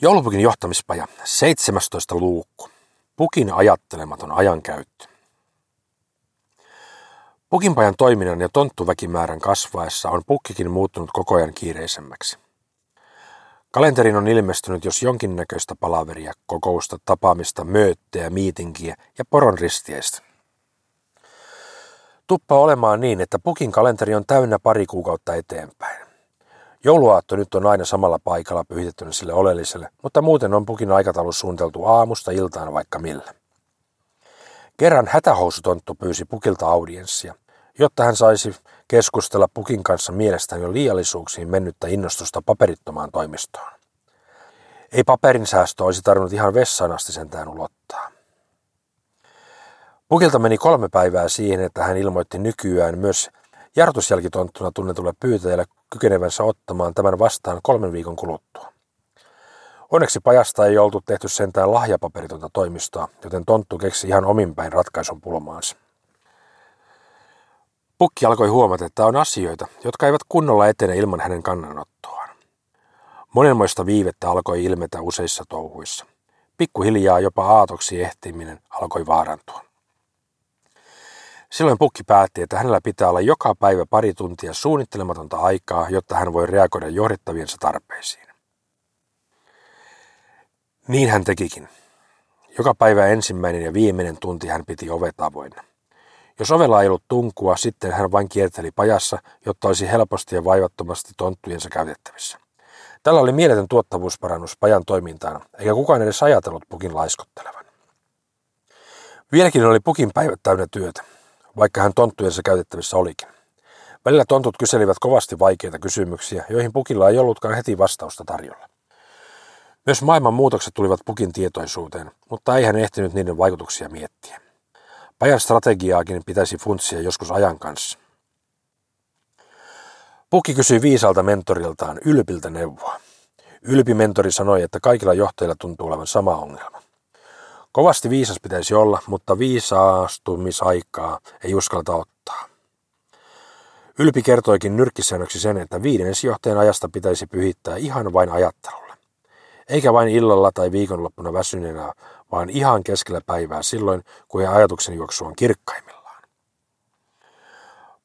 Joulupukin johtamispaja, 17 luukku. Pukin ajattelematon ajankäyttö. Pukinpajan toiminnan ja tonttuväkimäärän kasvaessa on pukkikin muuttunut koko ajan kiireisemmäksi. Kalenterin on ilmestynyt jos jonkinnäköistä palaveria, kokousta, tapaamista, möötteä, miitinkiä ja poron ristiestä. Tuppa olemaan niin, että pukin kalenteri on täynnä pari kuukautta eteenpäin. Jouluaatto nyt on aina samalla paikalla pyhitettynä sille oleelliselle, mutta muuten on pukin aikataulu suunniteltu aamusta iltaan vaikka millä. Kerran hätähousutonttu pyysi pukilta audienssia, jotta hän saisi keskustella pukin kanssa mielestäni jo liiallisuuksiin mennyttä innostusta paperittomaan toimistoon. Ei paperin säästö olisi tarvinnut ihan vessaan asti sentään ulottaa. Pukilta meni kolme päivää siihen, että hän ilmoitti nykyään myös jarrutusjälkitonttuna tunnetulle pyytäjälle kykenevänsä ottamaan tämän vastaan kolmen viikon kuluttua. Onneksi pajasta ei oltu tehty sentään lahjapaperitonta toimistoa, joten tonttu keksi ihan ominpäin ratkaisun pulmaansa. Pukki alkoi huomata, että on asioita, jotka eivät kunnolla etene ilman hänen kannanottoaan. Monenmoista viivettä alkoi ilmetä useissa touhuissa. Pikkuhiljaa jopa aatoksi ehtiminen alkoi vaarantua. Silloin Pukki päätti, että hänellä pitää olla joka päivä pari tuntia suunnittelematonta aikaa, jotta hän voi reagoida johdettaviensa tarpeisiin. Niin hän tekikin. Joka päivä ensimmäinen ja viimeinen tunti hän piti ovet avoinna. Jos ovella ei ollut tunkua, sitten hän vain kierteli pajassa, jotta olisi helposti ja vaivattomasti tonttujensa käytettävissä. Tällä oli mieletön tuottavuusparannus pajan toimintaan, eikä kukaan edes ajatellut pukin laiskottelevan. Vieläkin oli pukin päivät täynnä työtä vaikka hän tonttujensa käytettävissä olikin. Välillä tontut kyselivät kovasti vaikeita kysymyksiä, joihin pukilla ei ollutkaan heti vastausta tarjolla. Myös maailman muutokset tulivat pukin tietoisuuteen, mutta ei hän ehtinyt niiden vaikutuksia miettiä. Pajan strategiaakin pitäisi funtsia joskus ajan kanssa. Pukki kysyi viisalta mentoriltaan Ylpiltä neuvoa. Ylpi mentori sanoi, että kaikilla johtajilla tuntuu olevan sama ongelma. Kovasti viisas pitäisi olla, mutta viisaastumisaikaa ei uskalleta ottaa. Ylpi kertoikin nyrkkisäännöksi sen, että viidennesjohtajan ajasta pitäisi pyhittää ihan vain ajattelulle. Eikä vain illalla tai viikonloppuna väsyneenä, vaan ihan keskellä päivää silloin, kun ajatuksen juoksu on kirkkaimmillaan.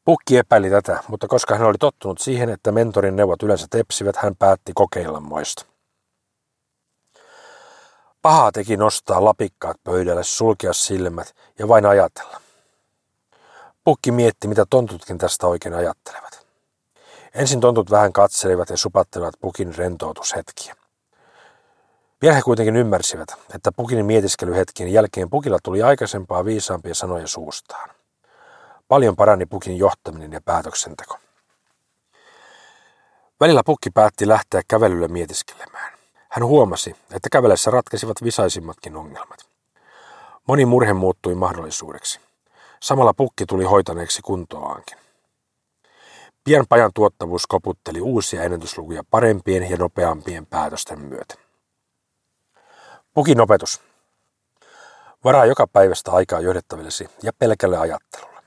Pukki epäili tätä, mutta koska hän oli tottunut siihen, että mentorin neuvot yleensä tepsivät, hän päätti kokeilla moista. Paha teki nostaa lapikkaat pöydälle, sulkea silmät ja vain ajatella. Pukki mietti, mitä tontutkin tästä oikein ajattelevat. Ensin tontut vähän katselivat ja supattelivat pukin rentoutushetkiä. Pian he kuitenkin ymmärsivät, että pukin mietiskelyhetkien jälkeen pukilla tuli aikaisempaa viisaampia sanoja suustaan. Paljon parani pukin johtaminen ja päätöksenteko. Välillä pukki päätti lähteä kävelylle mietiskelemään. Hän huomasi, että kävelessä ratkesivat visaisimmatkin ongelmat. Moni murhe muuttui mahdollisuudeksi. Samalla pukki tuli hoitaneeksi kuntoaankin. Pian pajan tuottavuus koputteli uusia ennätyslukuja parempien ja nopeampien päätösten myötä. Pukin opetus. Varaa joka päivästä aikaa johdettavillesi ja pelkälle ajattelulle.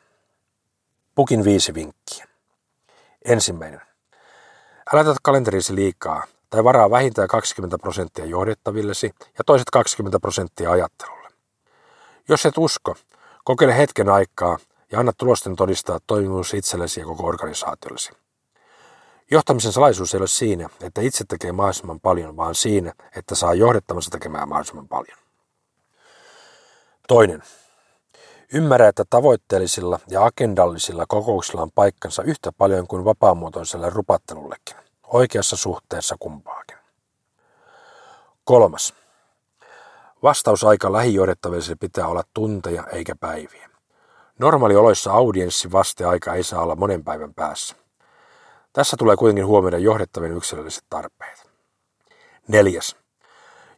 Pukin viisi vinkkiä. Ensimmäinen. Älä tätä kalenterisi liikaa, tai varaa vähintään 20 prosenttia johdettavillesi ja toiset 20 prosenttia ajattelulle. Jos et usko, kokeile hetken aikaa ja anna tulosten todistaa toimivuus itsellesi ja koko organisaatiollesi. Johtamisen salaisuus ei ole siinä, että itse tekee mahdollisimman paljon, vaan siinä, että saa johdettavansa tekemään mahdollisimman paljon. Toinen. Ymmärrä, että tavoitteellisilla ja agendallisilla kokouksilla on paikkansa yhtä paljon kuin vapaamuotoiselle rupattelullekin oikeassa suhteessa kumpaakin. Kolmas. Vastausaika lähijohdettaville pitää olla tunteja eikä päiviä. Normaalioloissa audienssi vasteaika ei saa olla monen päivän päässä. Tässä tulee kuitenkin huomioida johdettavien yksilölliset tarpeet. Neljäs.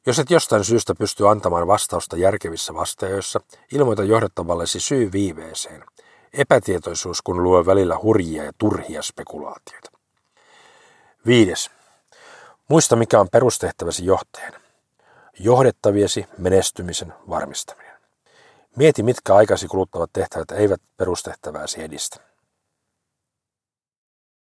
Jos et jostain syystä pysty antamaan vastausta järkevissä vasteajoissa, ilmoita johdettavallesi syy viiveeseen. Epätietoisuus kun luo välillä hurjia ja turhia spekulaatioita. Viides. Muista mikä on perustehtäväsi johtajana. Johdettaviesi menestymisen varmistaminen. Mieti mitkä aikasi kuluttavat tehtävät eivät perustehtävääsi edistä.